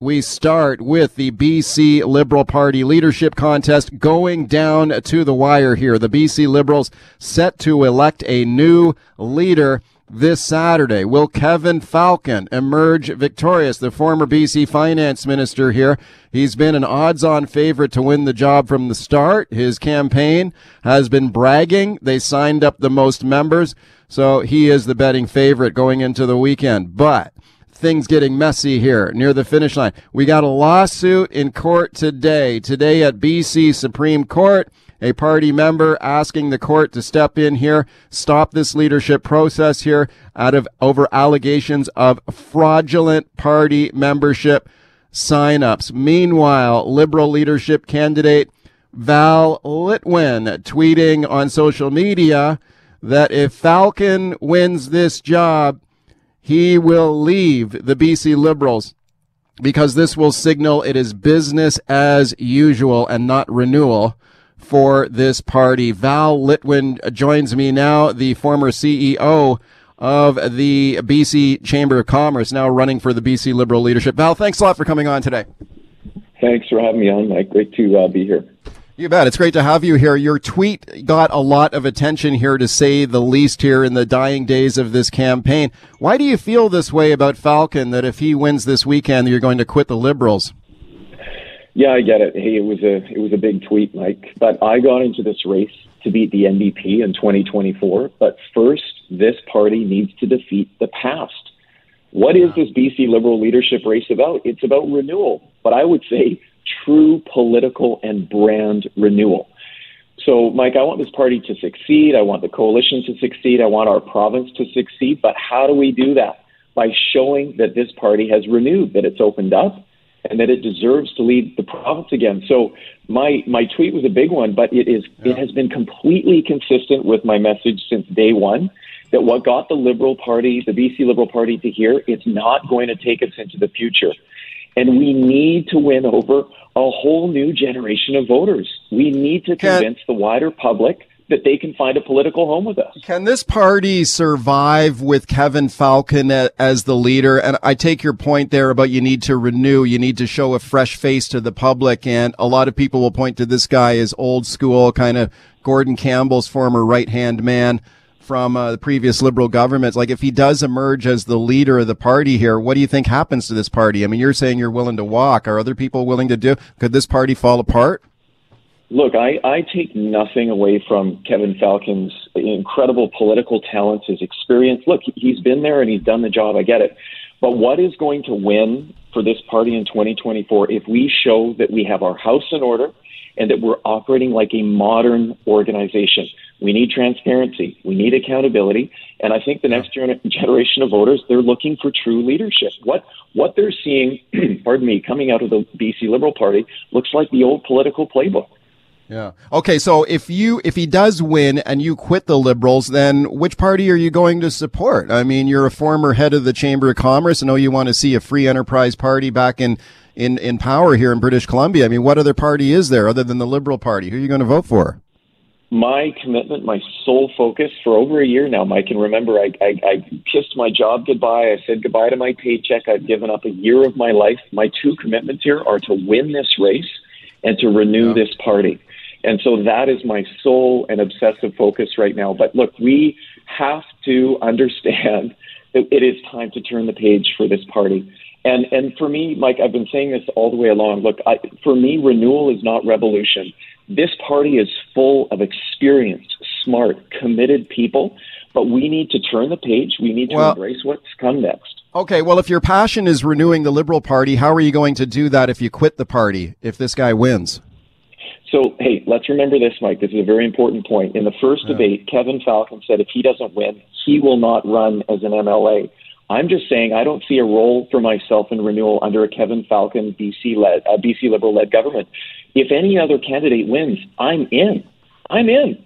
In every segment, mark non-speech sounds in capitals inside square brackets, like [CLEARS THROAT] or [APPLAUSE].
We start with the BC Liberal Party leadership contest going down to the wire here. The BC Liberals set to elect a new leader this Saturday. Will Kevin Falcon emerge victorious? The former BC finance minister here. He's been an odds on favorite to win the job from the start. His campaign has been bragging. They signed up the most members. So he is the betting favorite going into the weekend. But things getting messy here near the finish line. We got a lawsuit in court today. Today at BC Supreme Court, a party member asking the court to step in here, stop this leadership process here out of over allegations of fraudulent party membership signups. Meanwhile, liberal leadership candidate Val Litwin tweeting on social media that if Falcon wins this job, he will leave the BC Liberals because this will signal it is business as usual and not renewal for this party. Val Litwin joins me now, the former CEO of the BC Chamber of Commerce, now running for the BC Liberal leadership. Val, thanks a lot for coming on today. Thanks for having me on, Mike. Great to uh, be here. You bet. It's great to have you here. Your tweet got a lot of attention here, to say the least, here in the dying days of this campaign. Why do you feel this way about Falcon that if he wins this weekend, you're going to quit the Liberals? Yeah, I get it. Hey, it was a it was a big tweet, Mike. But I got into this race to beat the NDP in 2024. But first, this party needs to defeat the past. What is this BC Liberal leadership race about? It's about renewal. But I would say true political and brand renewal. So, Mike, I want this party to succeed. I want the coalition to succeed. I want our province to succeed. But how do we do that? By showing that this party has renewed, that it's opened up, and that it deserves to lead the province again. So, my my tweet was a big one, but it is yeah. it has been completely consistent with my message since day one. That what got the Liberal Party, the BC Liberal Party, to here, it's not going to take us into the future. And we need to win over a whole new generation of voters. We need to convince the wider public that they can find a political home with us. Can this party survive with Kevin Falcon as the leader? And I take your point there about you need to renew, you need to show a fresh face to the public. And a lot of people will point to this guy as old school, kind of Gordon Campbell's former right hand man from uh, the previous liberal governments. Like, if he does emerge as the leader of the party here, what do you think happens to this party? I mean, you're saying you're willing to walk. Are other people willing to do? Could this party fall apart? Look, I, I take nothing away from Kevin Falcon's incredible political talents, his experience. Look, he's been there and he's done the job. I get it. But what is going to win for this party in 2024 if we show that we have our house in order and that we're operating like a modern organization? We need transparency. We need accountability. And I think the next generation of voters, they're looking for true leadership. What what they're seeing, [CLEARS THROAT] pardon me, coming out of the BC Liberal Party looks like the old political playbook. Yeah. Okay. So if you if he does win and you quit the Liberals, then which party are you going to support? I mean, you're a former head of the Chamber of Commerce. I know you want to see a free enterprise party back in in in power here in British Columbia. I mean, what other party is there other than the Liberal Party? Who are you going to vote for? My commitment, my sole focus for over a year now, Mike. And remember, I, I, I kissed my job goodbye. I said goodbye to my paycheck. I've given up a year of my life. My two commitments here are to win this race and to renew yeah. this party. And so that is my sole and obsessive focus right now. But look, we have to understand [LAUGHS] that it is time to turn the page for this party. And and for me, Mike, I've been saying this all the way along. Look, I, for me, renewal is not revolution. This party is full of experienced, smart, committed people, but we need to turn the page. We need to well, embrace what's come next. Okay, well, if your passion is renewing the Liberal Party, how are you going to do that if you quit the party, if this guy wins? So, hey, let's remember this, Mike. This is a very important point. In the first yeah. debate, Kevin Falcon said if he doesn't win, he will not run as an MLA. I'm just saying I don't see a role for myself in renewal under a Kevin Falcon BC led uh, BC Liberal led government. If any other candidate wins, I'm in. I'm in.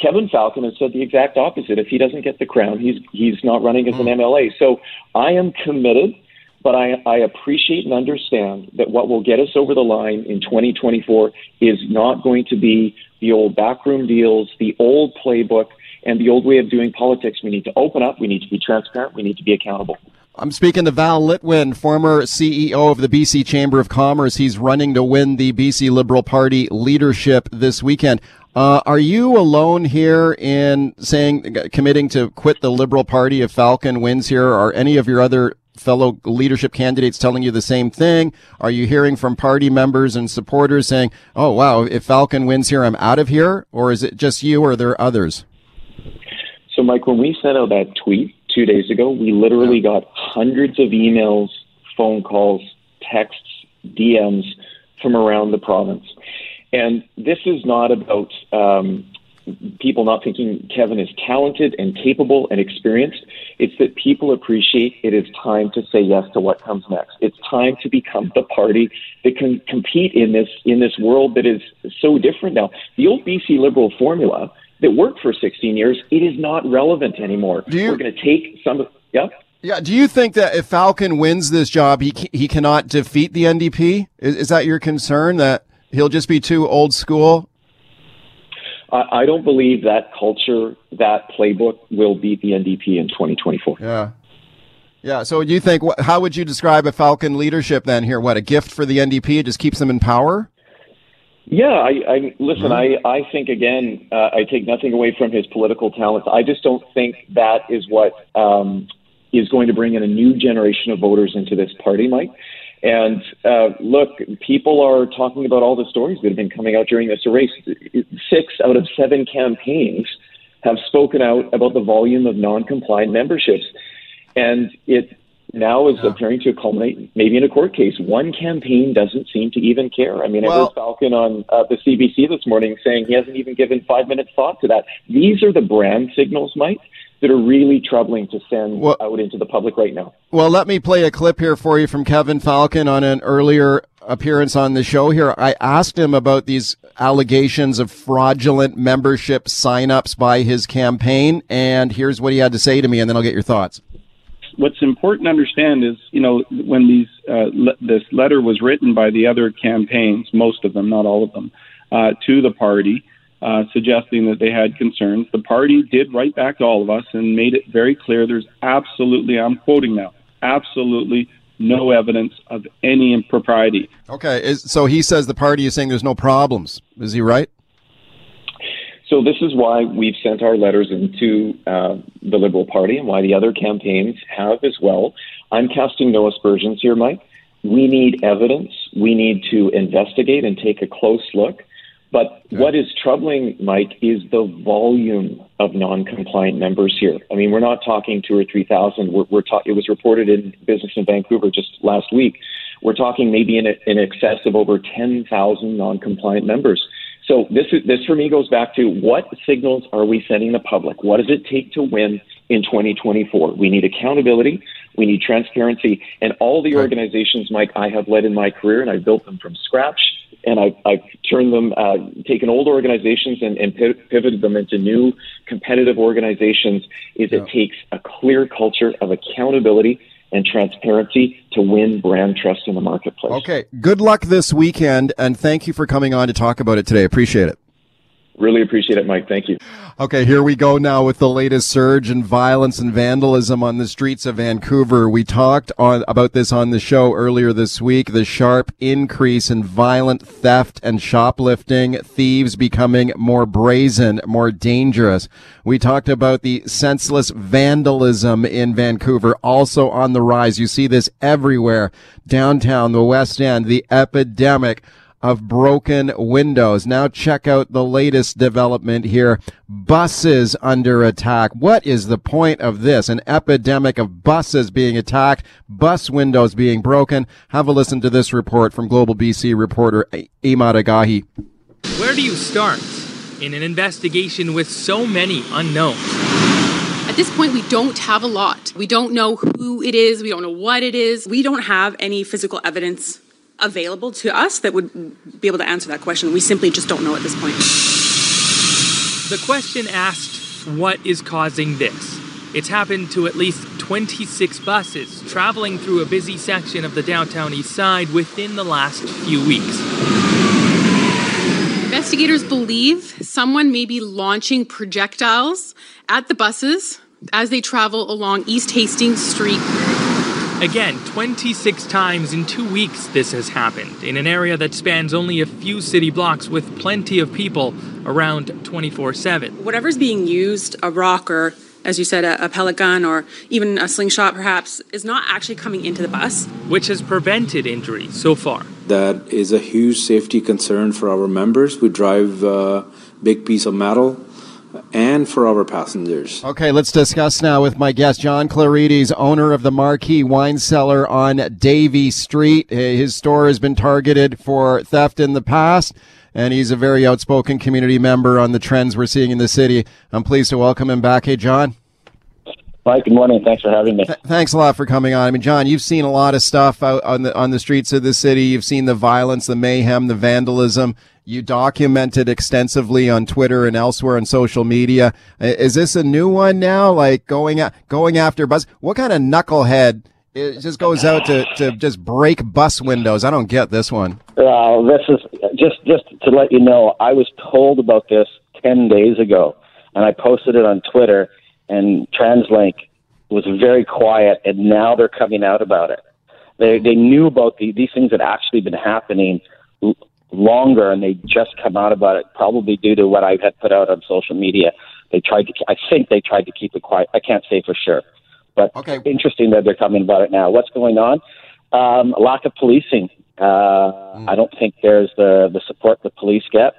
Kevin Falcon has said the exact opposite. If he doesn't get the crown, he's he's not running as an MLA. So I am committed, but I, I appreciate and understand that what will get us over the line in 2024 is not going to be the old backroom deals, the old playbook, and the old way of doing politics. We need to open up. We need to be transparent. We need to be accountable. I'm speaking to Val Litwin, former CEO of the BC Chamber of Commerce. He's running to win the BC Liberal Party leadership this weekend. Uh, are you alone here in saying, committing to quit the Liberal Party if Falcon wins here? Are any of your other fellow leadership candidates telling you the same thing? Are you hearing from party members and supporters saying, oh, wow, if Falcon wins here, I'm out of here? Or is it just you or are there others? So, Mike, when we sent out that tweet two days ago, we literally yeah. got hundreds of emails, phone calls, texts, DMs from around the province. And this is not about um, people not thinking Kevin is talented and capable and experienced. It's that people appreciate it is time to say yes to what comes next. It's time to become the party that can compete in this in this world that is so different now. The old BC Liberal formula that worked for 16 years, it is not relevant anymore. You, We're going to take some of yeah. Yeah. Do you think that if Falcon wins this job, he he cannot defeat the NDP? Is, is that your concern that he'll just be too old school? I, I don't believe that culture, that playbook, will beat the NDP in 2024. Yeah. Yeah. So, do you think? How would you describe a Falcon leadership then? Here, what a gift for the NDP. It just keeps them in power. Yeah, I, I listen. Mm-hmm. I I think again, uh, I take nothing away from his political talents. I just don't think that is what um, is going to bring in a new generation of voters into this party, Mike. And uh, look, people are talking about all the stories that have been coming out during this race. Six out of seven campaigns have spoken out about the volume of non-compliant memberships, and it now is yeah. appearing to culminate maybe in a court case. One campaign doesn't seem to even care. I mean, well, I heard Falcon on uh, the CBC this morning saying he hasn't even given five minutes thought to that. These are the brand signals, Mike, that are really troubling to send well, out into the public right now. Well, let me play a clip here for you from Kevin Falcon on an earlier appearance on the show here. I asked him about these allegations of fraudulent membership signups by his campaign, and here's what he had to say to me, and then I'll get your thoughts what's important to understand is, you know, when these uh, le- this letter was written by the other campaigns, most of them, not all of them, uh, to the party, uh, suggesting that they had concerns. The party did write back to all of us and made it very clear there's absolutely, I'm quoting now, absolutely no evidence of any impropriety. Okay, is, so he says the party is saying there's no problems. Is he right? So this is why we've sent our letters into uh, the Liberal Party and why the other campaigns have as well. I'm casting no aspersions here, Mike. We need evidence. We need to investigate and take a close look. But what is troubling, Mike, is the volume of non-compliant members here. I mean, we're not talking two or three thousand. We're, we're ta- it was reported in Business in Vancouver just last week. We're talking maybe in, a, in excess of over ten thousand non-compliant members. So this is, this for me goes back to what signals are we sending the public? What does it take to win in 2024? We need accountability. We need transparency. And all the organizations, Mike, I have led in my career, and I built them from scratch. And I, I've turned them, uh, taken old organizations and, and pivoted them into new competitive organizations. Is yeah. it takes a clear culture of accountability and transparency to win brand trust in the marketplace. Okay. Good luck this weekend, and thank you for coming on to talk about it today. Appreciate it. Really appreciate it, Mike. Thank you. Okay, here we go now with the latest surge in violence and vandalism on the streets of Vancouver. We talked on, about this on the show earlier this week. The sharp increase in violent theft and shoplifting, thieves becoming more brazen, more dangerous. We talked about the senseless vandalism in Vancouver, also on the rise. You see this everywhere. Downtown, the West End, the epidemic of broken windows. Now check out the latest development here. Buses under attack. What is the point of this? An epidemic of buses being attacked, bus windows being broken. Have a listen to this report from Global BC reporter Emad Agahi. Where do you start in an investigation with so many unknowns? At this point, we don't have a lot. We don't know who it is. We don't know what it is. We don't have any physical evidence available to us that would be able to answer that question. We simply just don't know at this point. The question asked, What is causing this? It's happened to at least 26 buses traveling through a busy section of the downtown east side within the last few weeks. Investigators believe someone may be launching projectiles at the buses as they travel along East Hastings Street. Again, 26 times in two weeks this has happened, in an area that spans only a few city blocks with plenty of people around 24 7. Whatever's being used, a rock or as you said, a, a, pellet gun or even a slingshot, perhaps, is not actually coming into the bus. Which has prevented injury so far. That is a huge safety concern for our members who drive a big piece of metal and for our passengers. Okay, let's discuss now with my guest, John Clarides, owner of the Marquee Wine Cellar on Davie Street. His store has been targeted for theft in the past and he's a very outspoken community member on the trends we're seeing in the city. I'm pleased to welcome him back. Hey, John. Hi, good morning. Thanks for having me. Th- thanks a lot for coming on. I mean, John, you've seen a lot of stuff out on the on the streets of the city. You've seen the violence, the mayhem, the vandalism. You documented extensively on Twitter and elsewhere on social media. Is this a new one now? Like going going after bus? What kind of knucklehead it just goes out to, to just break bus windows. I don't get this one. This is just just to let you know. I was told about this ten days ago, and I posted it on Twitter. And TransLink was very quiet, and now they're coming out about it. They they knew about the, these things had actually been happening longer, and they just come out about it. Probably due to what I had put out on social media. They tried to. I think they tried to keep it quiet. I can't say for sure but okay. interesting that they're coming about it now. What's going on? Um, lack of policing. Uh, mm. I don't think there's the the support the police get,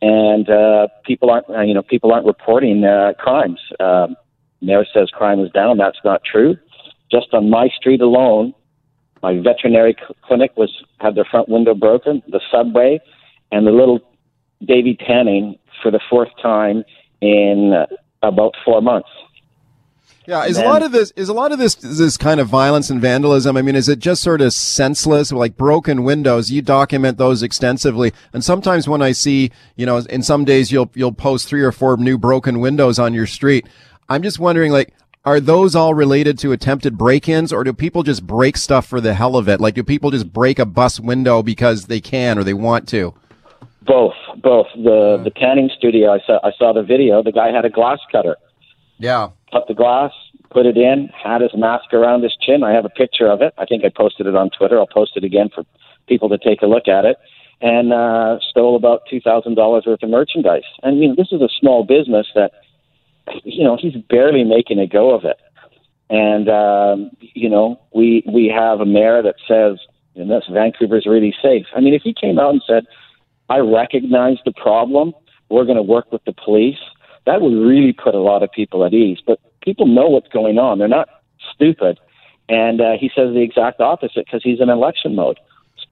and uh, people aren't uh, you know people aren't reporting uh, crimes. Um, Mayor says crime is down. That's not true. Just on my street alone, my veterinary clinic was had their front window broken. The subway and the little Davie tanning for the fourth time in uh, about four months. Yeah, is then, a lot of this is a lot of this this kind of violence and vandalism. I mean, is it just sort of senseless, like broken windows? You document those extensively, and sometimes when I see, you know, in some days you'll you'll post three or four new broken windows on your street. I'm just wondering, like, are those all related to attempted break-ins, or do people just break stuff for the hell of it? Like, do people just break a bus window because they can or they want to? Both, both. The the tanning studio, I saw I saw the video. The guy had a glass cutter yeah. Cut the glass, put it in, had his mask around his chin. I have a picture of it. I think I posted it on Twitter. I'll post it again for people to take a look at it. And uh, stole about two thousand dollars worth of merchandise. And you know, this is a small business that, you know, he's barely making a go of it. And um, you know, we we have a mayor that says, "You know, Vancouver's really safe." I mean, if he came out and said, "I recognize the problem. We're going to work with the police." that would really put a lot of people at ease. But people know what's going on; they're not stupid. And uh, he says the exact opposite because he's in election mode.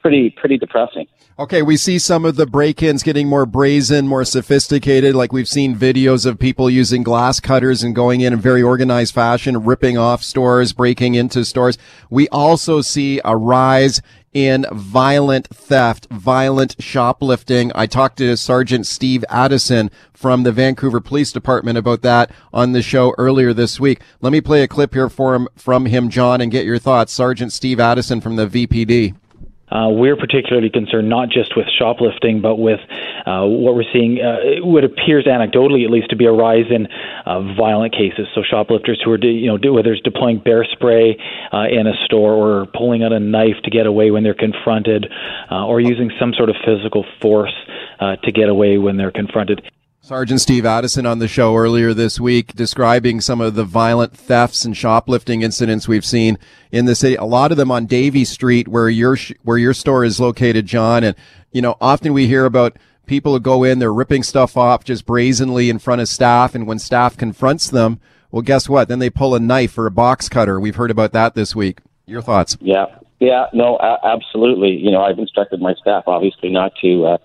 Pretty pretty depressing. Okay, we see some of the break-ins getting more brazen, more sophisticated. Like we've seen videos of people using glass cutters and going in in very organized fashion, ripping off stores, breaking into stores. We also see a rise in violent theft, violent shoplifting. I talked to Sergeant Steve Addison from the Vancouver Police Department about that on the show earlier this week. Let me play a clip here for him, from him, John, and get your thoughts. Sergeant Steve Addison from the VPD. Uh, we're particularly concerned not just with shoplifting, but with uh, what we're seeing, uh, what appears anecdotally at least to be a rise in uh, violent cases. So shoplifters who are, de- you know, whether it's deploying bear spray uh, in a store or pulling out a knife to get away when they're confronted, uh, or using some sort of physical force uh to get away when they're confronted. Sergeant Steve Addison on the show earlier this week describing some of the violent thefts and shoplifting incidents we've seen in the city. A lot of them on Davie Street where your, where your store is located, John. And, you know, often we hear about people who go in, they're ripping stuff off just brazenly in front of staff. And when staff confronts them, well, guess what? Then they pull a knife or a box cutter. We've heard about that this week. Your thoughts? Yeah. Yeah. No, absolutely. You know, I've instructed my staff obviously not to, uh,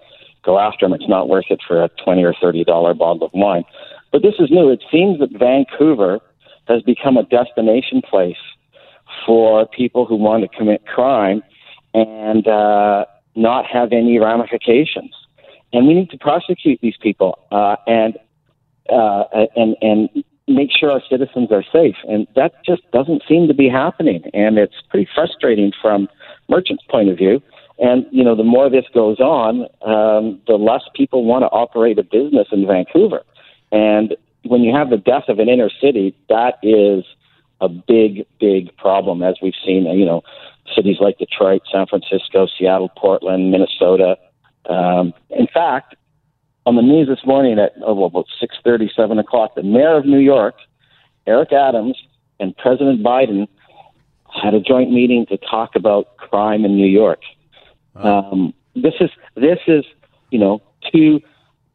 go after them. It's not worth it for a twenty or thirty dollar bottle of wine. But this is new. It seems that Vancouver has become a destination place for people who want to commit crime and uh, not have any ramifications. And we need to prosecute these people uh, and uh, and and make sure our citizens are safe. And that just doesn't seem to be happening. And it's pretty frustrating from merchants' point of view. And you know, the more this goes on, um, the less people want to operate a business in Vancouver. And when you have the death of an inner city, that is a big, big problem, as we've seen. You know, cities like Detroit, San Francisco, Seattle, Portland, Minnesota. Um, in fact, on the news this morning at oh, about six thirty, seven o'clock, the mayor of New York, Eric Adams, and President Biden had a joint meeting to talk about crime in New York. Um, this is this is you know two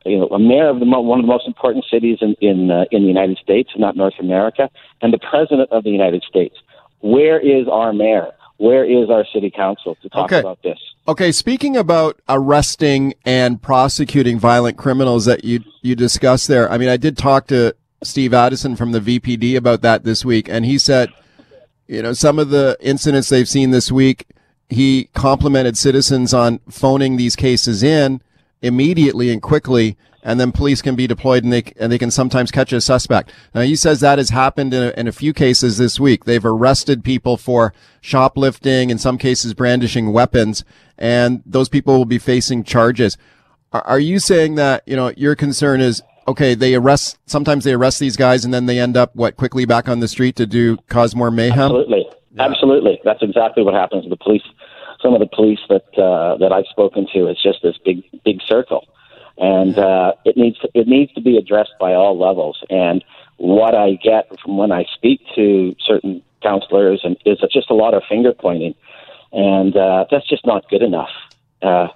you know a mayor of the mo- one of the most important cities in in uh, in the United States, not North America, and the president of the United States. Where is our mayor? Where is our city council to talk Okay. about this? Okay, speaking about arresting and prosecuting violent criminals that you you discussed there. I mean, I did talk to Steve Addison from the VPD about that this week, and he said, you know, some of the incidents they've seen this week, he complimented citizens on phoning these cases in immediately and quickly, and then police can be deployed and they and they can sometimes catch a suspect. Now he says that has happened in a, in a few cases this week. They've arrested people for shoplifting, in some cases brandishing weapons, and those people will be facing charges. Are, are you saying that you know your concern is okay? They arrest sometimes they arrest these guys and then they end up what quickly back on the street to do cause more mayhem. Absolutely, absolutely. That's exactly what happens the police. Some of the police that uh, that I've spoken to, it's just this big big circle, and uh, it needs to, it needs to be addressed by all levels. And what I get from when I speak to certain counselors and is just a lot of finger pointing, and uh, that's just not good enough. Uh,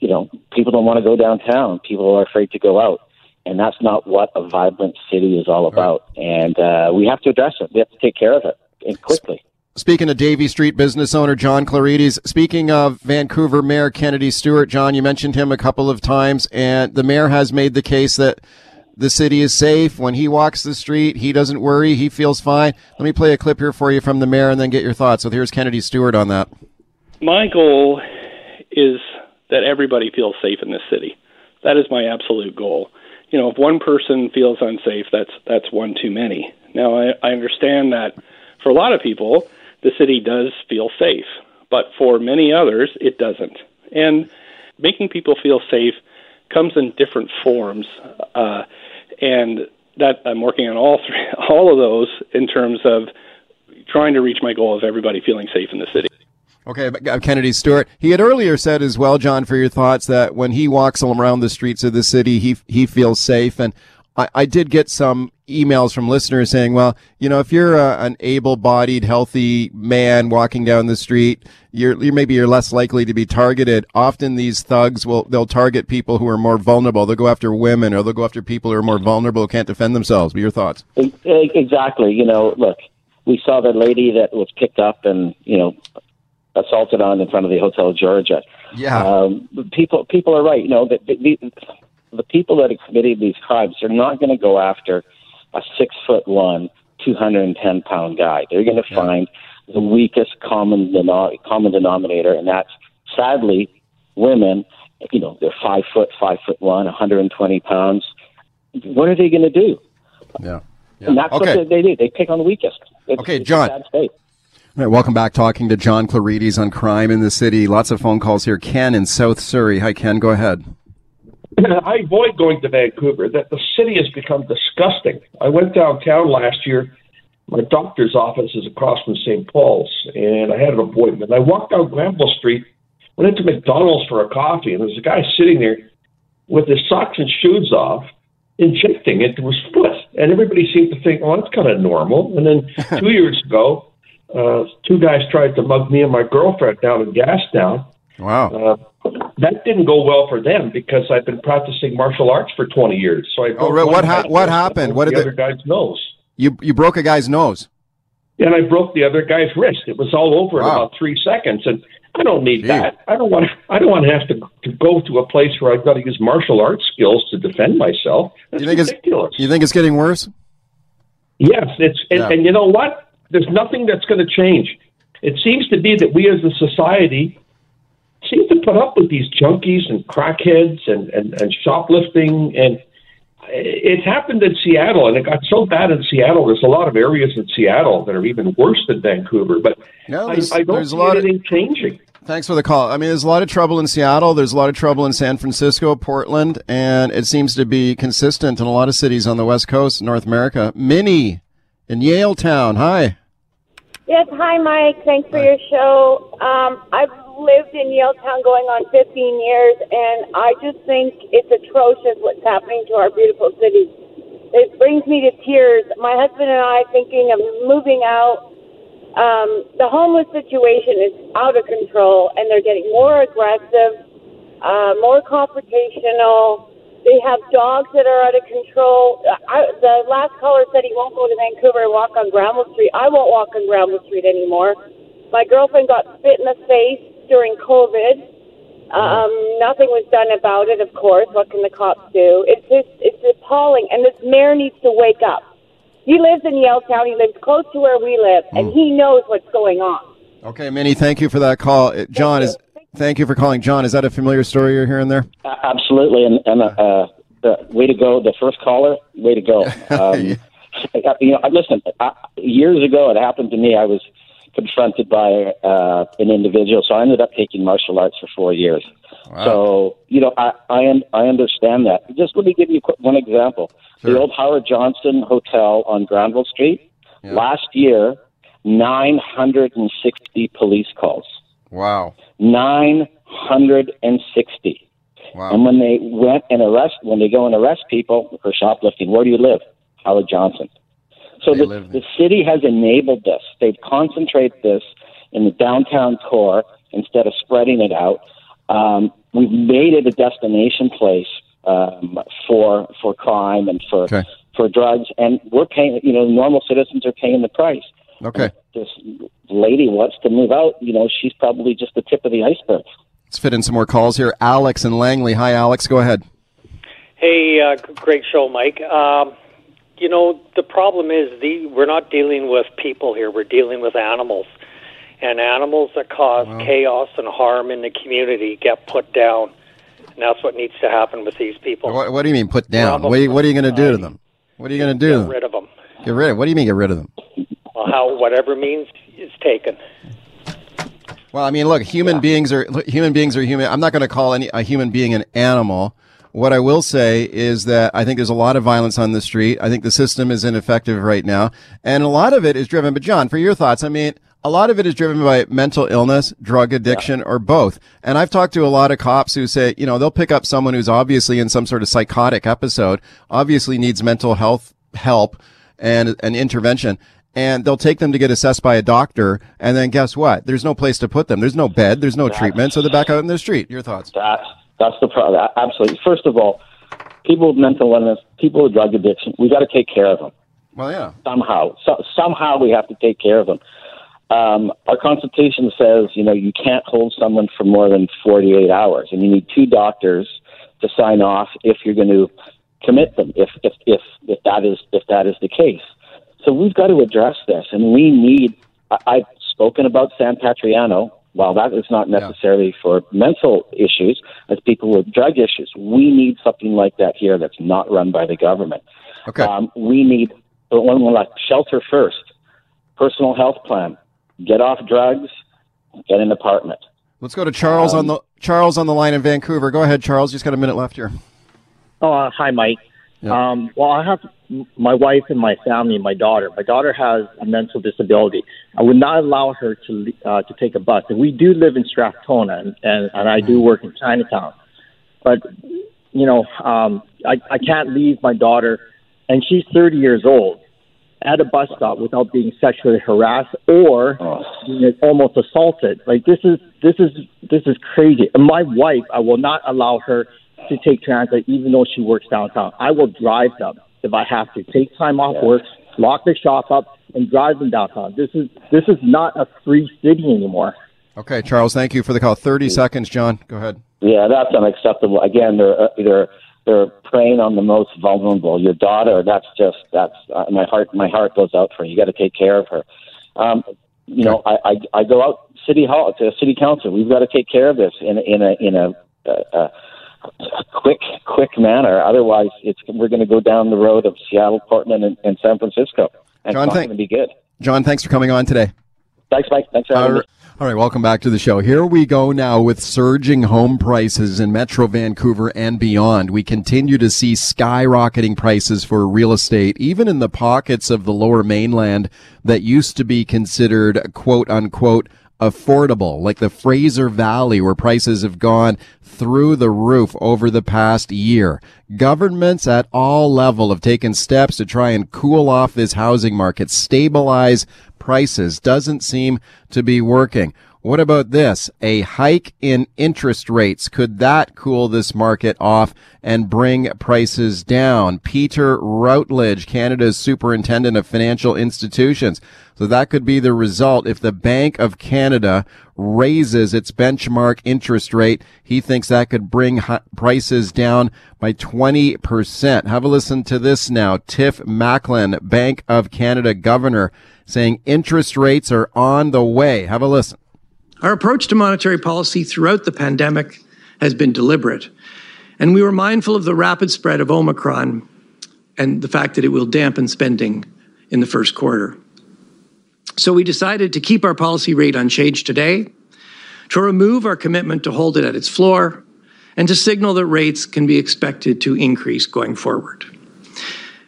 you know, people don't want to go downtown. People are afraid to go out. And that's not what a vibrant city is all about. And uh, we have to address it. We have to take care of it and quickly. Speaking of Davie Street business owner John Clarides, speaking of Vancouver Mayor Kennedy Stewart, John, you mentioned him a couple of times, and the mayor has made the case that the city is safe. When he walks the street, he doesn't worry. He feels fine. Let me play a clip here for you from the mayor and then get your thoughts. So here's Kennedy Stewart on that. my goal is that everybody feels safe in this city. That is my absolute goal. You know, if one person feels unsafe, that's that's one too many. Now, I, I understand that for a lot of people, the city does feel safe, but for many others, it doesn't. And making people feel safe comes in different forms, uh, and that I'm working on all [LAUGHS] three, all of those in terms of trying to reach my goal of everybody feeling safe in the city. Okay, uh, Kennedy Stewart. He had earlier said as well, John, for your thoughts that when he walks around the streets of the city, he he feels safe. And I, I did get some emails from listeners saying, well, you know, if you're a, an able-bodied, healthy man walking down the street, you're, you're maybe you're less likely to be targeted. Often these thugs will they'll target people who are more vulnerable. They'll go after women or they'll go after people who are more vulnerable, who can't defend themselves. But your thoughts? Exactly. You know, look, we saw the lady that was picked up and you know assaulted on in front of the Hotel Georgia. Yeah. Um, people people are right. You know, the, the, people that are committing these crimes are not going to go after a six foot one, two hundred and ten pound guy. They're going to find the weakest common deno- common denominator, and that's sadly women. You know, they're five foot, five foot one, one hundred and twenty pounds. What are they going to do? Yeah. And that's Okay. what they, they do. They pick on the weakest. It's, Okay, it's John. All right, welcome back. Talking to John Clarides on crime in the city. Lots of phone calls here. Ken in South Surrey. Hi, Ken. Go ahead. [CLEARS THROAT] I avoid going to Vancouver. That the city has become disgusting. I went downtown last year. My doctor's office is across from St. Paul's, and I had an appointment. I walked down Granville Street, went into McDonald's for a coffee, and there's a guy sitting there with his socks and shoes off, injecting into his foot. And everybody seemed to think, "Oh, that's kind of normal." And then [LAUGHS] two years ago, uh, two guys tried to mug me and my girlfriend down in Gastown. Wow. Uh, that didn't go well for them because I've been practicing martial arts for 20 years. So I Oh, broke re- one what ha- what happened? What did the they- other guy's nose? You you broke a guy's nose. And I broke the other guy's wrist. It was all over in about three seconds. And I don't need that. I don't want. I don't want to have to, to go to a place where I've got to use martial arts skills to defend myself. That's You think it's ridiculous. you think it's getting worse? Yes, it's and, Yeah. and you know what? There's nothing that's going to change. It seems to be that we as a society seem to put up with these junkies and crackheads and, and, and shoplifting and it happened in Seattle and it got so bad in Seattle. There's a lot of areas in Seattle that are even worse than Vancouver, but No, I, there's- I don't there's a see lot of- changing. Thanks for the call. I mean, there's a lot of trouble in Seattle. There's a lot of trouble in San Francisco, Portland, and it seems to be consistent in a lot of cities on the West Coast, North America. Minnie in Yaletown. Hi. Yes, hi, Mike. Thanks for your show. Um, I've lived in Yaletown going on 15 years, and I just think it's atrocious what's happening to our beautiful city. It brings me to tears. My husband and I thinking of moving out. Um, the homeless situation is out of control, and they're getting more aggressive, uh, more confrontational. They have dogs that are out of control. I, the last caller said he won't go to Vancouver and walk on Granville Street. I won't walk on Granville Street anymore. My girlfriend got spit in the face during COVID. Um, nothing was done about it, of course. What can the cops do? It's just, it's appalling. And this mayor needs to wake up. He lives in Yaletown. He lives close to where we live, and he knows what's going on. Okay, Minnie, thank you for that call. Uh, John is. Thank you for calling. John, is that a familiar story you're hearing there? Uh, absolutely, and, and uh, uh, way to go, the first caller. Way to go. [LAUGHS] Um, [LAUGHS] You know, listen. I, years ago, it happened to me. I was confronted by uh, an individual, so I ended up taking martial arts for four years. So you know, I I, un- I understand that. Just let me give you one example. The old Howard Johnson Hotel on Granville Street. Last year, nine hundred and sixty police calls. Wow. 960. Wow. And when they went and arrest, when they go and arrest people for shoplifting, where do you live? Howard Johnson. So the, the city has enabled this. They've concentrated this in the downtown core instead of spreading it out. Um, we've made it a destination place um, for for crime and for for drugs, and we're paying. You know, normal citizens are paying the price Okay. this lady wants to move out, you know, she's probably just the tip of the iceberg. Let's fit in some more calls here. Alex and Langley. Hi, Alex. Go ahead. Hey, uh, great show, Mike. Um, you know, the problem is the we're not dealing with people here. We're dealing with animals, and animals that cause chaos and harm in the community get put down. And that's what needs to happen with these people. What, what do you mean put down? What are you, what are you going to do to them? What are you going to do? Get rid of them. Get rid of. What do you mean get rid of them? Well, how whatever means is taken. Well, I mean, look, human beings are human beings are human. I'm not going to call any a human being an animal. What I will say is that I think there's a lot of violence on the street. I think the system is ineffective right now, and a lot of it is driven. But John, for your thoughts, I mean, a lot of it is driven by mental illness, drug addiction, or both. And I've talked to a lot of cops who say, you know, they'll pick up someone who's obviously in some sort of psychotic episode, obviously needs mental health help and an intervention and they'll take them to get assessed by a doctor and then guess what? There's no place to put them. There's no bed. There's no treatment so they're back out in the street. Your thoughts? That's that's the problem. Absolutely. First of all, people with mental illness, people with drug addiction, we got to take care of them well yeah somehow. So, somehow we have to take care of them. Um, our constitution says, you know, you can't hold someone for more than 48 hours, and you need two doctors to sign off if you're going to commit them. If if if if that is if that is the case, so we've got to address this, and we need. I, I've spoken about San Patrignano. While that is not necessarily for mental issues, as people with drug issues, we need something like that here that's not run by the government. Okay. Um, we need one more like shelter first, personal health plan, get off drugs, get an apartment. let's go to charles on the charles on the line in vancouver go ahead charles You just got a minute left here Oh, uh, hi, Mike. Um, well, I have m- my wife and my family and my daughter. My daughter has a mental disability. I would not allow her to le- uh, to take a bus. And we do live in Strathcona, and, and, and I do work in Chinatown. But you know, um, I, I can't leave my daughter, and she's 30 years old, at a bus stop without being sexually harassed or being almost assaulted. Like this is this is this is crazy. And my wife, I will not allow her to take transit, even though she works downtown. I will drive them if I have to. Take time off work, lock the shop up, and drive them downtown. This is this is not a free city anymore. okay charles thank you for the call 30 seconds john go ahead Yeah, that's unacceptable. Again, they're uh, they're they're preying on the most vulnerable. Your daughter, that's just that's uh, my heart. My heart goes out for you. You got to take care of her. Um, you know, I, I I go out city hall to city council. We've got to take care of this in in a in a, a, a quick quick manner. Otherwise, it's we're going to go down the road of Seattle, Portland, and, and San Francisco, and John, it's not going to be good. John, thanks for coming on today. Thanks, Mike. Thanks for having me. All right, welcome back to the show. Here we go now with surging home prices in Metro Vancouver and beyond. We continue to see skyrocketing prices for real estate, even in the pockets of the lower mainland that used to be considered quote unquote affordable, like the Fraser Valley, where prices have gone through the roof over the past year. Governments at all level have taken steps to try and cool off this housing market, stabilize prices. Doesn't seem to be working. What about this? A hike in interest rates. Could that cool this market off and bring prices down? Peter Routledge, Canada's superintendent of financial institutions. So that could be the result if the Bank of Canada raises its benchmark interest rate. He thinks that could bring prices down by 20%. Have a listen to this now. Tiff Macklem, Bank of Canada governor, saying interest rates are on the way. Have a listen. Our approach to monetary policy throughout the pandemic has been deliberate, and we were mindful of the rapid spread of Omicron and the fact that it will dampen spending in the first quarter. So we decided to keep our policy rate unchanged today, to remove our commitment to hold it at its floor, and to signal that rates can be expected to increase going forward.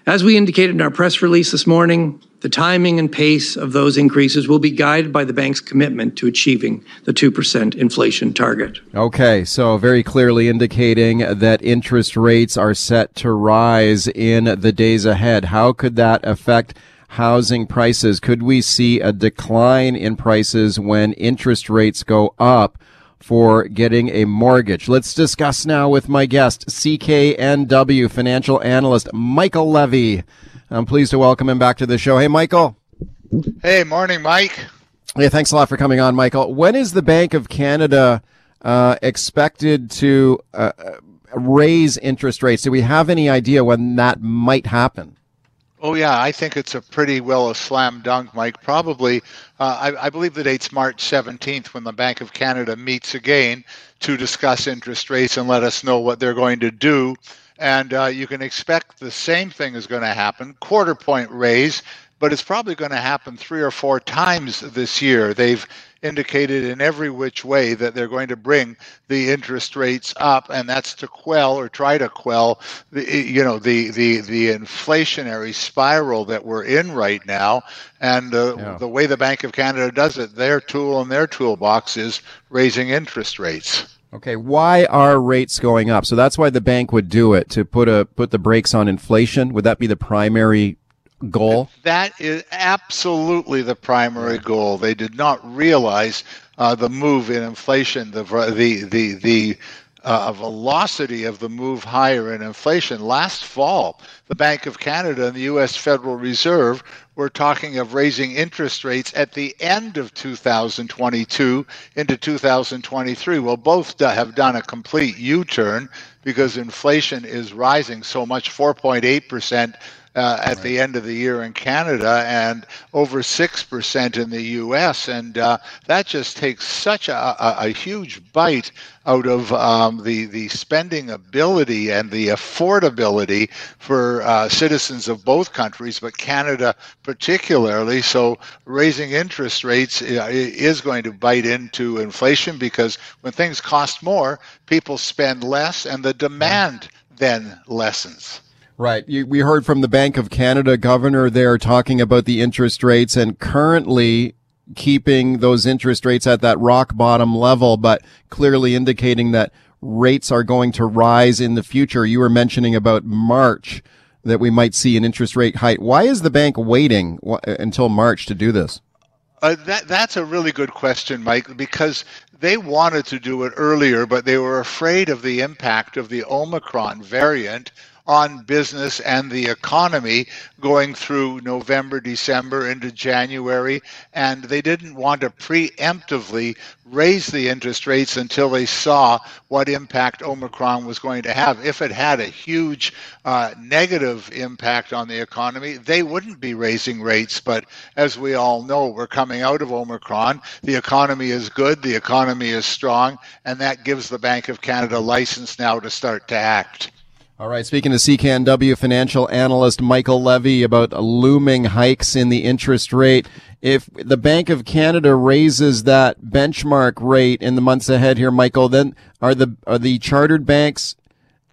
As we indicated in our press release this morning, the timing and pace of those increases will be guided by the bank's commitment to achieving the 2% inflation target. Okay, so very clearly indicating that interest rates are set to rise in the days ahead. How could that affect housing prices? Could we see a decline in prices when interest rates go up? for getting a mortgage. Let's discuss now with my guest, CKNW financial analyst Michael Levy. I'm pleased to welcome him back to the show. Hey, Michael. Hey, morning, Mike. Yeah, thanks a lot for coming on, Michael. When is the Bank of Canada uh, expected to uh, raise interest rates? Do we have any idea when that might happen? Oh yeah, I think it's a pretty well a slam dunk, Mike. Probably, uh, I, I, believe the date's March 17th when the Bank of Canada meets again to discuss interest rates and let us know what they're going to do. And uh, you can expect the same thing is going to happen: quarter point raise, but it's probably going to happen three or four times this year. They've indicated in every which way that they're going to bring the interest rates up, and that's to quell or try to quell the you know the the the inflationary spiral that we're in right now. And uh, yeah. the way the Bank of Canada does it, their tool in their toolbox is raising interest rates. Okay, why are rates going up? So that's why the bank would do it to put a put the brakes on inflation. Would that be the primary goal? That is absolutely the primary goal. They did not realize uh, the move in inflation, the the the the uh, velocity of the move higher in inflation. Last fall, the Bank of Canada and the U.S. Federal Reserve were talking of raising interest rates at the end of 2022 into 2023. Well, both have done a complete U-turn because inflation is rising so much, 4.8 percent uh, at right. the end of the year in Canada and over 6% in the US. And uh, that just takes such a, a, a huge bite out of um, the, the spending ability and the affordability for uh, citizens of both countries, but Canada particularly. So raising interest rates uh, is going to bite into inflation because when things cost more, people spend less and the demand then lessens. Right. You, we heard from the Bank of Canada governor there talking about the interest rates and currently keeping those interest rates at that rock bottom level, but clearly indicating that rates are going to rise in the future. You were mentioning about March that we might see an interest rate hike. Why is the bank waiting until March to do this? Uh, that that's a really good question, Mike, because they wanted to do it earlier, but they were afraid of the impact of the Omicron variant on business and the economy going through November, December into January, and they didn't want to preemptively raise the interest rates until they saw what impact Omicron was going to have. If it had a huge uh, negative impact on the economy, they wouldn't be raising rates. But as we all know, we're coming out of Omicron. The economy is good, the economy is strong, and that gives the Bank of Canada license now to start to act. All right, speaking to CKNW financial analyst Michael Levy about looming hikes in the interest rate. If the Bank of Canada raises that benchmark rate in the months ahead here, Michael, then are the are the chartered banks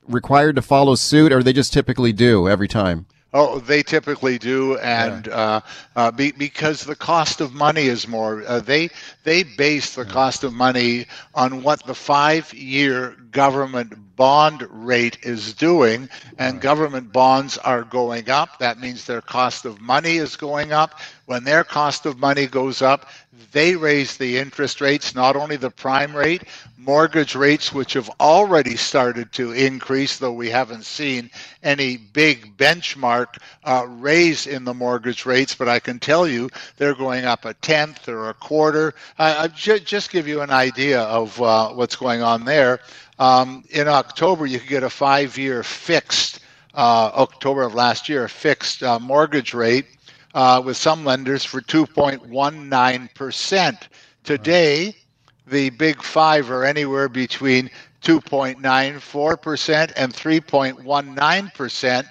required to follow suit or they just typically do every time? Oh, they typically do, and yeah. uh, uh, be, because the cost of money is more. Uh, they they base the cost of money on what the five-year government bond rate is doing, and government bonds are going up. That means their cost of money is going up. When their cost of money goes up, they raise the interest rates, not only the prime rate, mortgage rates, which have already started to increase, though we haven't seen any big benchmark uh, raise in the mortgage rates. But I can tell you they're going up a tenth or a quarter. Uh, ju- just give you an idea of uh, what's going on there. Um, in October, you could get a five year fixed, uh, October of last year, a fixed uh, mortgage rate uh, with some lenders for 2.19%. Today, the big five are anywhere between 2.94% and 3.19%.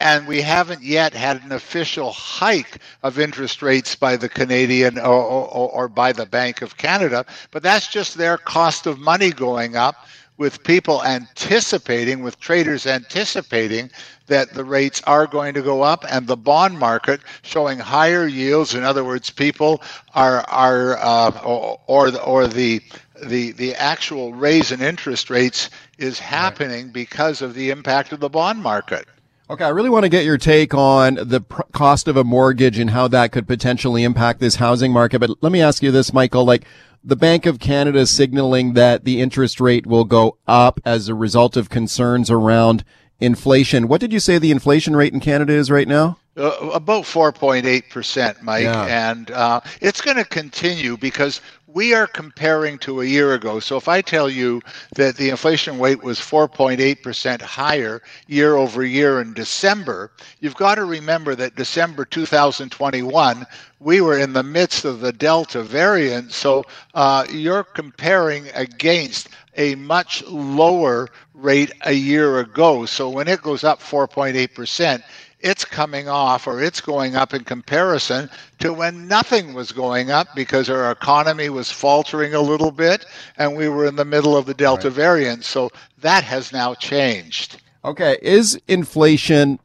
And we haven't yet had an official hike of interest rates by the Canadian or, or, or by the Bank of Canada, but that's just their cost of money going up with people anticipating, with traders anticipating that the rates are going to go up and the bond market showing higher yields. In other words, people are are uh, or or the, or the the the actual raise in interest rates is happening right. because of the impact of the bond market. Okay, I really want to get your take on the pr- cost of a mortgage and how that could potentially impact this housing market. But let me ask you this, Michael, like the Bank of Canada signaling that the interest rate will go up as a result of concerns around inflation. What did you say the inflation rate in Canada is right now? Uh, about 4.8%, Mike. Yeah. And uh, it's going to continue because we are comparing to a year ago. So if I tell you that the inflation rate was 4.8% higher year over year in December, you've got to remember that December 2021, we were in the midst of the Delta variant. So uh, you're comparing against a much lower rate a year ago. So when it goes up 4.8%, it's coming off or it's going up in comparison to when nothing was going up because our economy was faltering a little bit and we were in the middle of the Delta right. variant. So that has now changed. Okay. Is inflation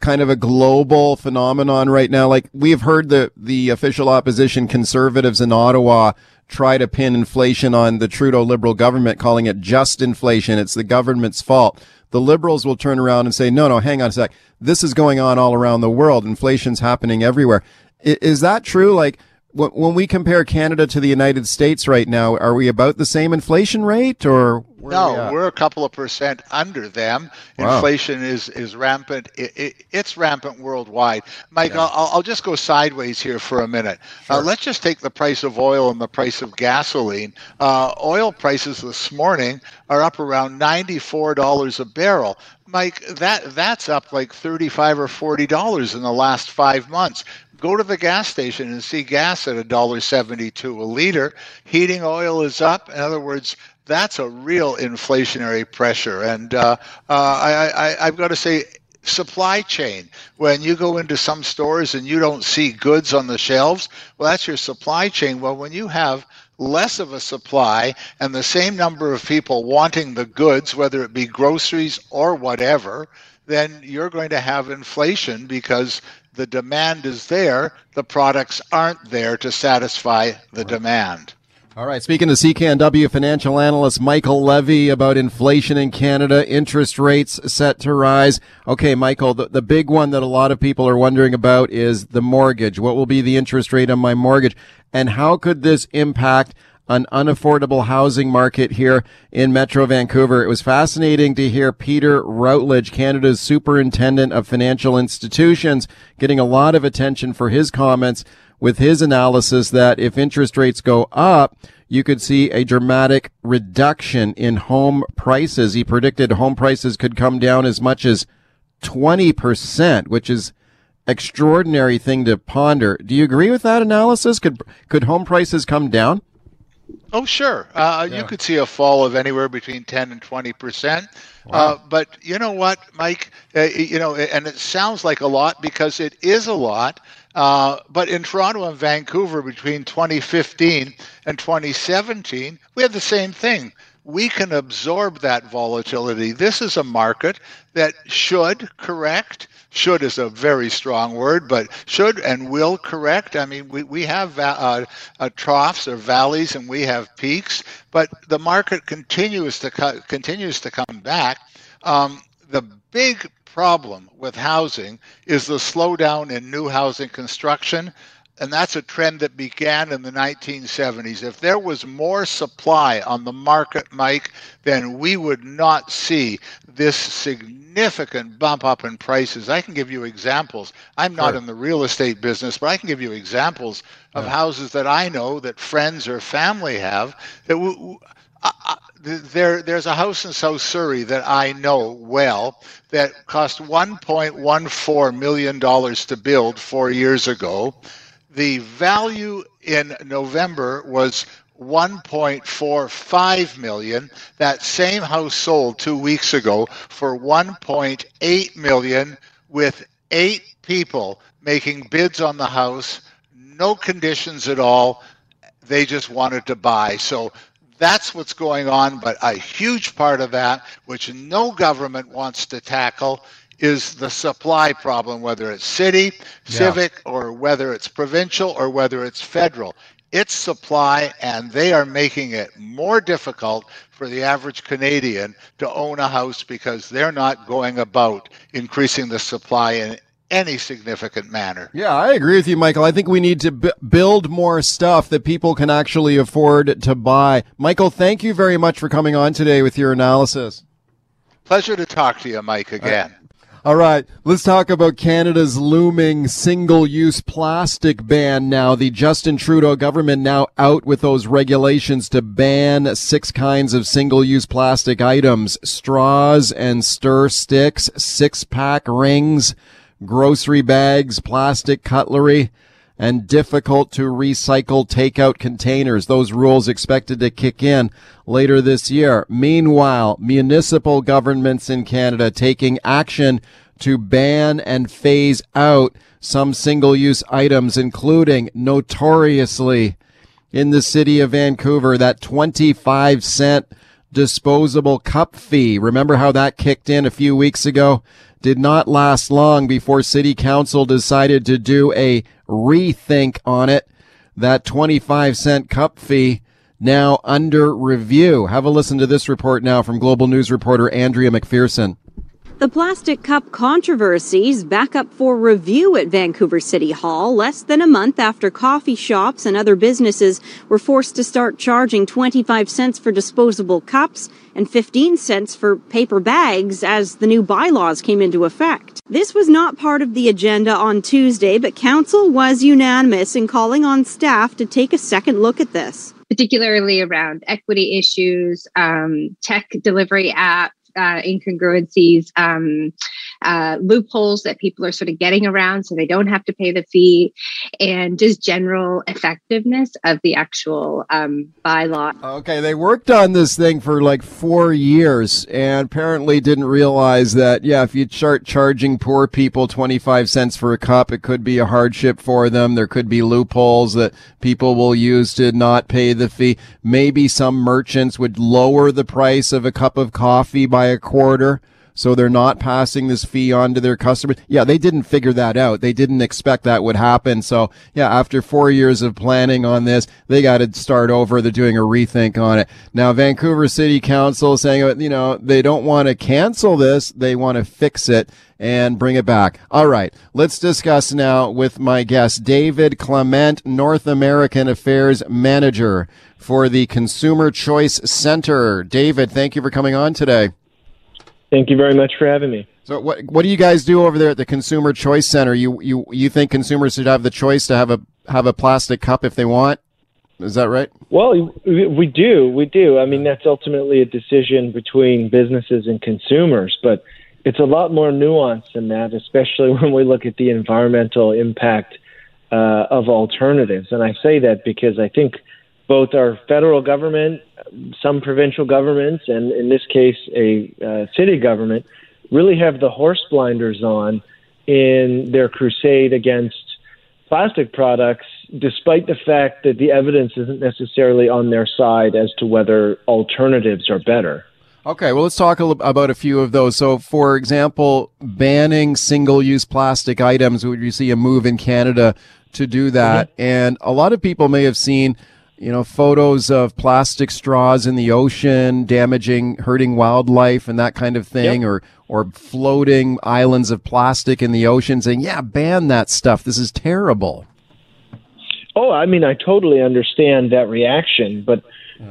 kind of a global phenomenon right now? Like we have heard the, the official opposition conservatives in Ottawa try to pin inflation on the Trudeau Liberal government, calling it just inflation. It's the government's fault the liberals will turn around and say, no, no, hang on a sec. This is going on all around the world. Inflation's happening everywhere. Is that true? Like, when we compare Canada to the United States right now, are we about the same inflation rate or? no, we are a couple of percent under them. Wow. Inflation is, is rampant. It, it, it's rampant worldwide. Mike, yeah. I'll, I'll just go sideways here for a minute. Uh, sure. Uh, let's just take the price of oil and the price of gasoline. Uh, oil prices this morning are up around $94 a barrel. Mike, that that's up like 35 or 40 dollars in the last 5 months go to the gas station and see gas at $1.72 a liter. Heating oil is up. In other words, that's a real inflationary pressure. And uh, uh, I, I, I've got to say, supply chain. When you go into some stores and you don't see goods on the shelves, well, that's your supply chain. Well, when you have less of a supply and the same number of people wanting the goods, whether it be groceries or whatever, then you're going to have inflation because the demand is there, the products aren't there to satisfy the demand. All right. Speaking to CKNW financial analyst Michael Levy about inflation in Canada, interest rates set to rise. Okay, Michael, the, the big one that a lot of people are wondering about is the mortgage. What will be the interest rate on my mortgage? And how could this impact an unaffordable housing market here in Metro Vancouver. It was fascinating to hear Peter Routledge, Canada's superintendent of financial institutions, getting a lot of attention for his comments with his analysis that if interest rates go up, you could see a dramatic reduction in home prices. He predicted home prices could come down as much as 20%, which is extraordinary thing to ponder. Do you agree with that analysis? Could could home prices come down? Oh, sure. Uh, yeah. You could see a fall of anywhere between 10 and 20 percent. Wow. Uh, but you know what, Mike? Uh, you know, and it sounds like a lot because it is a lot. Uh, but in Toronto and Vancouver between 2015 and 2017, we had the same thing. We can absorb that volatility. This is a market that should correct. Should is a very strong word, but should and will correct. I mean, we, we have uh, uh, troughs or valleys and we have peaks, but the market continues to co- continues to come back. Um, the big problem with housing is the slowdown in new housing construction. And that's a trend that began in the 1970s. If there was more supply on the market, Mike, then we would not see this significant bump up in prices. I can give you examples. I'm not in the real estate business, but I can give you examples of yeah. houses that I know that friends or family have that w- I, there, there's a house in South Surrey that I know well that cost 1.14 million dollars to build four years ago. The value in November was 1.45 million. That same house sold two weeks ago for 1.8 million with eight people making bids on the house, no conditions at all. They just wanted to buy. So that's what's going on, but a huge part of that, which no government wants to tackle, is the supply problem, whether it's city, yeah. civic, or whether it's provincial, or whether it's federal. It's supply, and they are making it more difficult for the average Canadian to own a house because they're not going about increasing the supply in any significant manner. Yeah, I agree with you, Michael. I think we need to b- build more stuff that people can actually afford to buy. Michael, thank you very much for coming on today with your analysis. Pleasure to talk to you, Mike, again. All right, let's talk about Canada's looming single use plastic ban now. The Justin Trudeau government now out with those regulations to ban six kinds of single use plastic items straws and stir sticks, six pack rings, grocery bags, plastic cutlery, and difficult to recycle takeout containers. Those rules expected to kick in later this year. Meanwhile, municipal governments in Canada taking action to ban and phase out some single use items, including notoriously in the city of Vancouver, that 25 cent disposable cup fee. Remember how that kicked in a few weeks ago? Did not last long before City Council decided to do a rethink on it. That 25 cent cup fee now under review. Have a listen to this report now from Global News reporter Andrea McPherson. The plastic cup controversies back up for review at Vancouver City Hall less than a month after coffee shops and other businesses were forced to start charging 25 cents for disposable cups and 15 cents for paper bags as the new bylaws came into effect. This was not part of the agenda on Tuesday, but council was unanimous in calling on staff to take a second look at this. Particularly around equity issues, um, tech delivery apps, uh, incongruencies, um, uh, loopholes that people are sort of getting around so they don't have to pay the fee, and just general effectiveness of the actual um, bylaw. Okay, they worked on this thing for like four years and apparently didn't realize that, yeah, if you start charging poor people 25 cents for a cup, it could be a hardship for them. There could be loopholes that people will use to not pay the fee. Maybe some merchants would lower the price of a cup of coffee by a quarter so they're not passing this fee on to their customers. Yeah, they didn't figure that out. They didn't expect that would happen. So yeah, after four years of planning on this, they got to start over. They're doing a rethink on it. Now, Vancouver City Council saying, uh, you know, they don't want to cancel this. They want to fix it and bring it back. All right. Let's discuss now with my guest, David Clement, North American Affairs Manager for the Consumer Choice Center. David, thank you for coming on today. Thank you very much for having me. So what what do you guys do over there at the Consumer Choice Center? You you you think consumers should have the choice to have a have a plastic cup if they want? Is that right? Well, we do. We do. I mean, that's ultimately a decision between businesses and consumers, but it's a lot more nuanced than that, especially [LAUGHS] when we look at the environmental impact uh, of alternatives. And I say that because I think both our federal government, some provincial governments, and in this case, a uh, city government, really have the horse blinders on in their crusade against plastic products, despite the fact that the evidence isn't necessarily on their side as to whether alternatives are better. Okay, well, let's talk a about a few of those. So, for example, banning single use plastic items, would you see a move in Canada to do that? Mm-hmm. And a lot of people may have seen you know, photos of plastic straws in the ocean damaging, hurting wildlife and that kind of thing, yep. or or floating islands of plastic in the ocean, saying, "Yeah, ban that stuff. This is terrible." Oh, I mean, I totally understand that reaction, but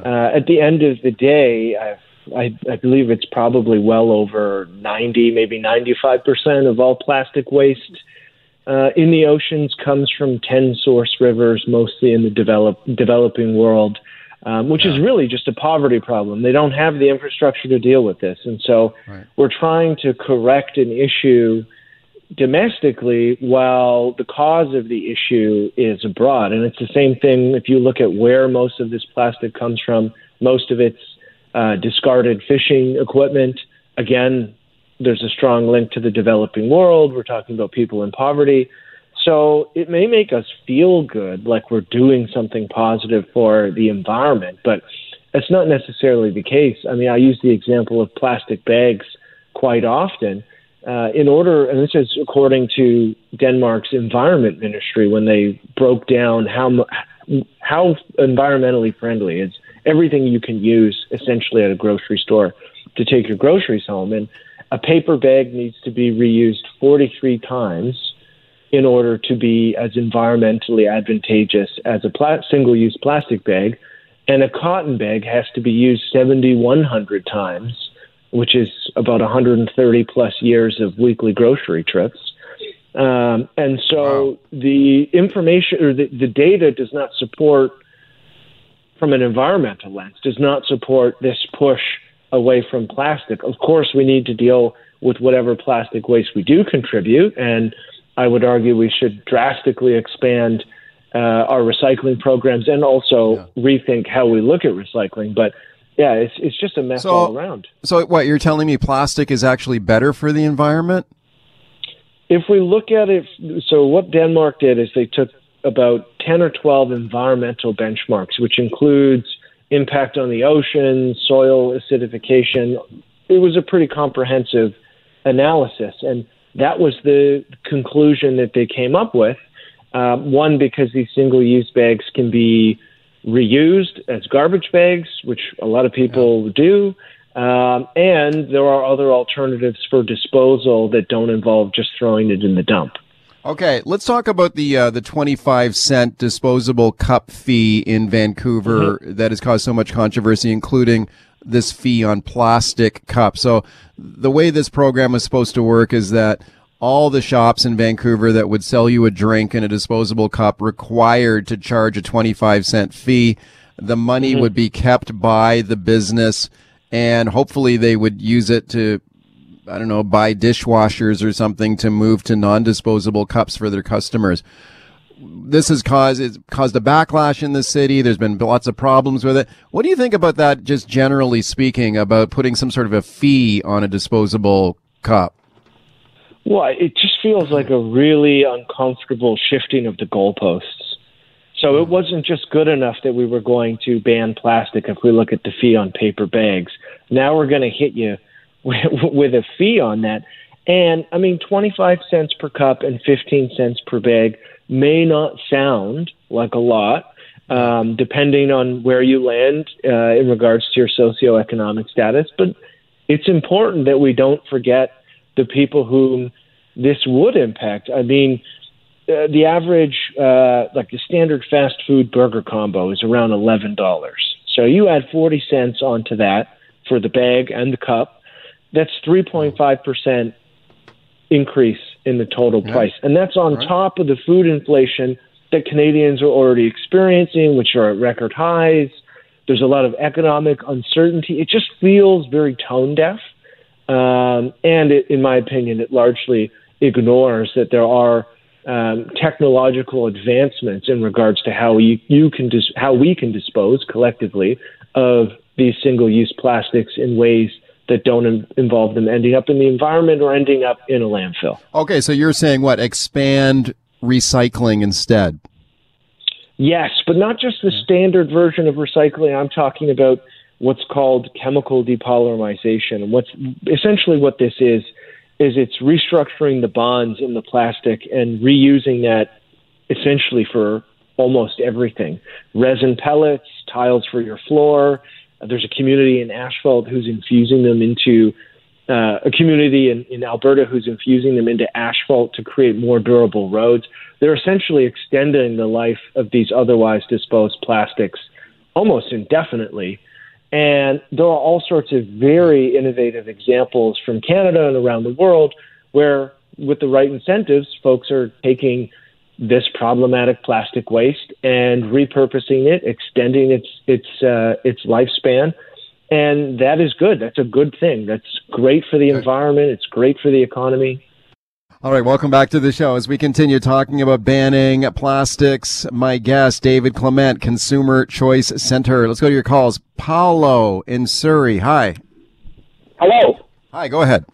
uh, at the end of the day, I, I believe it's probably well over ninety, maybe ninety-five percent of all plastic waste uh, in the oceans comes from 10 source rivers, mostly in the develop, developing world, um, which yeah. is really just a poverty problem. They don't have the infrastructure to deal with this. And so right. we're trying to correct an issue domestically while the cause of the issue is abroad. And it's the same thing if you look at where most of this plastic comes from, most of it's uh, discarded fishing equipment. Again, there's a strong link to the developing world. We're talking about people in poverty. So it may make us feel good, like we're doing something positive for the environment, but that's not necessarily the case. I mean, I use the example of plastic bags quite often. Uh, in order, and this is according to Denmark's environment ministry, when they broke down how how environmentally friendly is everything you can use essentially at a grocery store to take your groceries home, and a paper bag needs to be reused 43 times in order to be as environmentally advantageous as a pla- single use plastic bag. And a cotton bag has to be used 7,100 times, which is about 130 plus years of weekly grocery trips. Um, and so wow. the information or the, the data does not support, from an environmental lens, does not support this push away from plastic. Of course, we need to deal with whatever plastic waste we do contribute, and I would argue we should drastically expand uh, our recycling programs and also yeah. rethink how we look at recycling. But yeah, it's it's just a mess so, all around. So what you're telling me, plastic is actually better for the environment? If we look at it, so what Denmark did is they took about 10 or 12 environmental benchmarks, which includes impact on the ocean, soil acidification. It was a pretty comprehensive analysis, and that was the conclusion that they came up with. Uh, one, because these single use bags can be reused as garbage bags, which a lot of people yeah. do. Um, and there are other alternatives for disposal that don't involve just throwing it in the dump. Okay, let's talk about the uh, the 25 cent disposable cup fee in Vancouver mm-hmm. that has caused so much controversy, including this fee on plastic cups. So the way this program is supposed to work is that all the shops in Vancouver that would sell you a drink in a disposable cup required to charge a 25 cent fee. The money mm-hmm. would be kept by the business and hopefully they would use it to I don't know, buy dishwashers or something to move to non-disposable cups for their customers. This has caused it's caused a backlash in the city. There's been lots of problems with it. What do you think about that, just generally speaking, about putting some sort of a fee on a disposable cup? Well, it just feels like a really uncomfortable shifting of the goalposts. So it wasn't just good enough that we were going to ban plastic if we look at the fee on paper bags. Now we're going to hit you [LAUGHS] with, a fee on that. And I mean, 25 cents per cup and 15 cents per bag may not sound like a lot, um, depending on where you land uh, in regards to your socioeconomic status. But it's important that we don't forget the people whom this would impact. I mean, uh, the average, uh, like the standard fast food burger combo is around $11. So you add 40 cents onto that for the bag and the cup. That's 3.5% increase in the total Yeah. price. And that's on Right. top of the food inflation that Canadians are already experiencing, which are at record highs. There's a lot of economic uncertainty. It just feels very tone deaf. Um, and it, in my opinion, it largely ignores that there are um, technological advancements in regards to how you, you can dis- how we can dispose collectively of these single-use plastics in ways that don't in- involve them ending up in the environment or ending up in a landfill. Okay, so you're saying what? Expand recycling instead. Yes, but not just the standard version of recycling. I'm talking about what's called chemical depolymerization. What's essentially what this is is it's restructuring the bonds in the plastic and reusing that essentially for almost everything. Resin pellets, tiles for your floor. There's a community in asphalt who's infusing them into uh, a community in, in Alberta who's infusing them into asphalt to create more durable roads. They're essentially extending the life of these otherwise disposed plastics almost indefinitely. And there are all sorts of very innovative examples from Canada and around the world where, with the right incentives, folks are taking this problematic plastic waste and repurposing it, extending its its uh, its lifespan, and that is good. That's a good thing. That's great for the environment. It's great for the economy. All right, welcome back to the show as we continue talking about banning plastics. My guest, David Clement, Consumer Choice Center. Let's go to your calls. Paulo in Surrey. Hi. Hello. Hi, go ahead.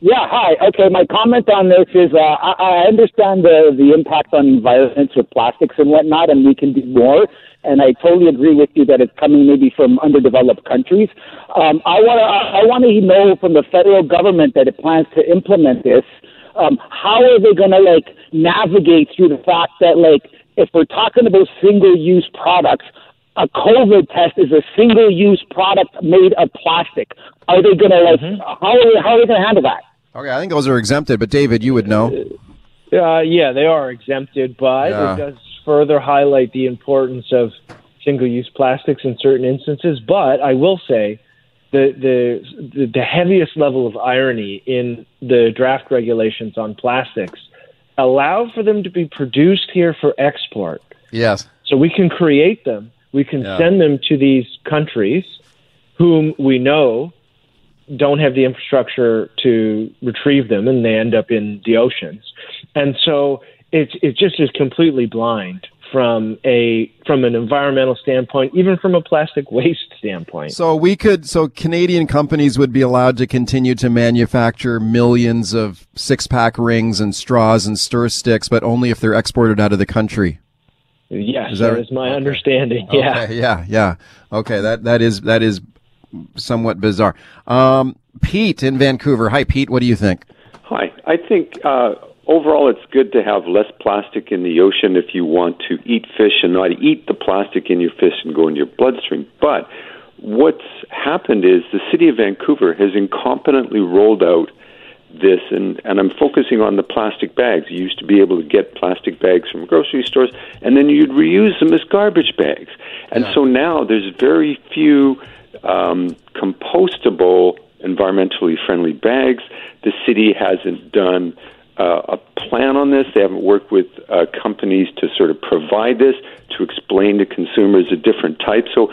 Yeah, hi. Okay, my comment on this is uh, I, I understand the, the impact on environments with plastics and whatnot, and we can do more. And I totally agree with you that it's coming maybe from underdeveloped countries. Um, I want to I want to know from the federal government that it plans to implement this. Um, how are they going to like navigate through the fact that like if we're talking about single use products, a COVID test is a single use product made of plastic. Are they going to like how are they, how are they going to handle that? Okay, I think those are exempted, but David, you would know. Uh, yeah, they are exempted, but Yeah. it does further highlight the importance of single-use plastics in certain instances. But I will say, the the the, the heaviest level of irony in the draft regulations on plastics allow for them to be produced here for export. Yes. So we can create them. We can Yeah. send them to these countries whom we know don't have the infrastructure to retrieve them and they end up in the oceans. And so it's it just is completely blind from a from an environmental standpoint, even from a plastic waste standpoint. So we could, so Canadian companies would be allowed to continue to manufacture millions of six pack rings and straws and stir sticks, but only if they're exported out of the country. Yes, Is that that right? is my understanding. [LAUGHS] Yeah. Okay, yeah, yeah. Okay, that that is that is somewhat bizarre. Um, Pete in Vancouver. Hi, Pete. What do you think? Hi. I think uh, overall it's good to have less plastic in the ocean if you want to eat fish and not eat the plastic in your fish and go into your bloodstream. But what's happened is the city of Vancouver has incompetently rolled out this, and, and I'm focusing on the plastic bags. You used to be able to get plastic bags from grocery stores, and then you'd reuse them as garbage bags. And so now there's very few um, compostable, environmentally friendly bags. The city hasn't done uh, a plan on this. They haven't worked with uh, companies to sort of provide this, to explain to consumers the different types. So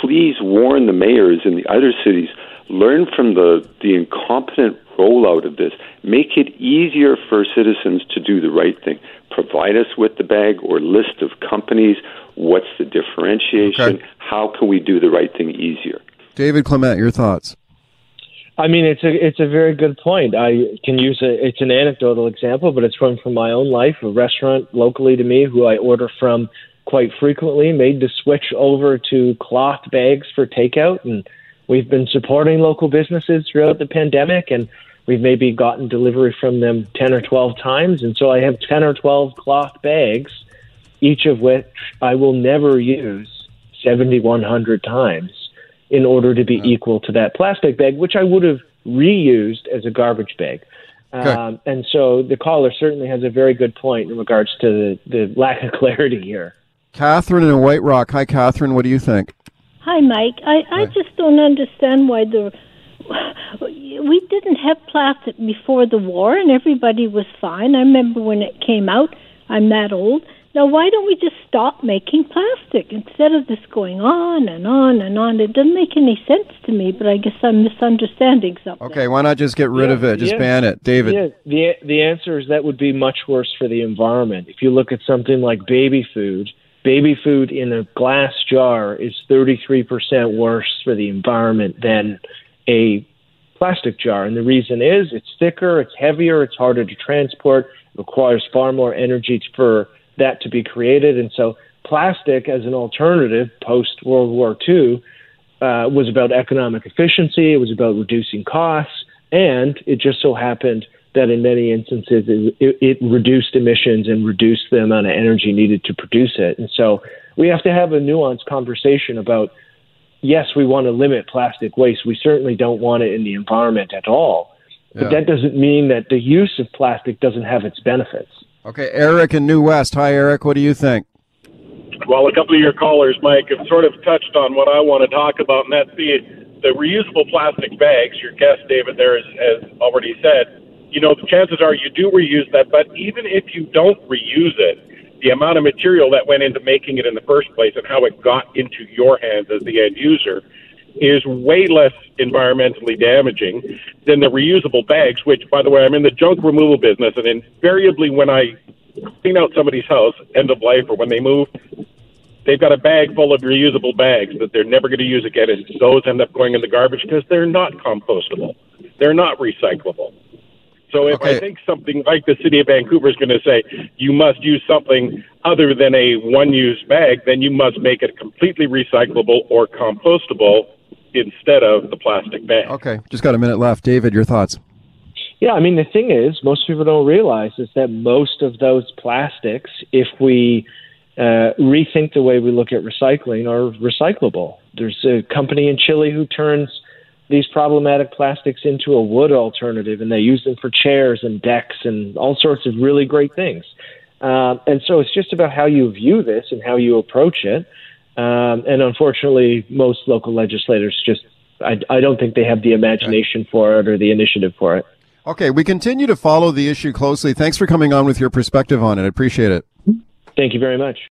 please warn the mayors in the other cities. Learn from the, the incompetent rollout of this. Make it easier for citizens to do the right thing. Provide us with the bag or list of companies. What's the differentiation? How can we do the right thing easier? David Clement, your thoughts? I mean, it's a it's a very good point. I can use a it's an anecdotal example, but it's from from my own life. A restaurant locally to me, who I order from quite frequently, made the switch over to cloth bags for takeout, and we've been supporting local businesses throughout the pandemic, and we've maybe gotten delivery from them 10 or 12 times. And so I have 10 or 12 cloth bags, each of which I will never use 7,100 times in order to be equal to that plastic bag, which I would have reused as a garbage bag. Um, and so the caller certainly has a very good point in regards to the, the lack of [LAUGHS] clarity here. Catherine in White Rock. Hi, Catherine. What do you think? Hi, Mike. I, I just don't understand why the we didn't have plastic before the war, and everybody was fine. I remember when it came out. I'm that old. Now, why don't we just stop making plastic instead of this going on and on and on? It doesn't make any sense to me, but I guess I'm misunderstanding something. Okay, why not just get rid Yeah, of it? Just yeah. ban it. David. Yeah, the the answer is that would be much worse for the environment. If you look at something like baby food, baby food in a glass jar is 33% worse for the environment than a plastic jar. And the reason is it's thicker, it's heavier, it's harder to transport, it requires far more energy for that to be created. And so plastic as an alternative post World War II uh, was about economic efficiency, it was about reducing costs, and it just so happened that in many instances it, it, it reduced emissions and reduced the amount of energy needed to produce it. And so we have to have a nuanced conversation about yes, we want to limit plastic waste. We certainly don't want it in the environment at all. But Yeah. that doesn't mean that the use of plastic doesn't have its benefits. Okay, Eric in New West. Hi, Eric. What do you think? Well, a couple of your callers, Mike, have sort of touched on what I want to talk about, and that's the the reusable plastic bags. Your guest, David, there has, has already said. You know, the chances are you do reuse that, but even if you don't reuse it, the amount of material that went into making it in the first place and how it got into your hands as the end user is way less environmentally damaging than the reusable bags, which, by the way, I'm in the junk removal business, and invariably when I clean out somebody's house, end of life, or when they move, they've got a bag full of reusable bags that they're never going to use again, and those end up going in the garbage because they're not compostable. They're not recyclable. So if I think something like the city of Vancouver is going to say you must use something other than a one-use bag, then you must make it completely recyclable or compostable instead of the plastic bag. Okay, just got a minute left. David, your thoughts? Yeah, I mean, the thing is, most people don't realize is that most of those plastics, if we uh, rethink the way we look at recycling, are recyclable. There's a company in Chile who turns these problematic plastics into a wood alternative, and they use them for chairs and decks and all sorts of really great things. Um, and so it's just about how you view this and how you approach it. Um, and unfortunately, most local legislators just, I, I don't think they have the imagination for it or the initiative for it. Okay, we continue to follow the issue closely. Thanks for coming on with your perspective on it. I appreciate it. Thank you very much.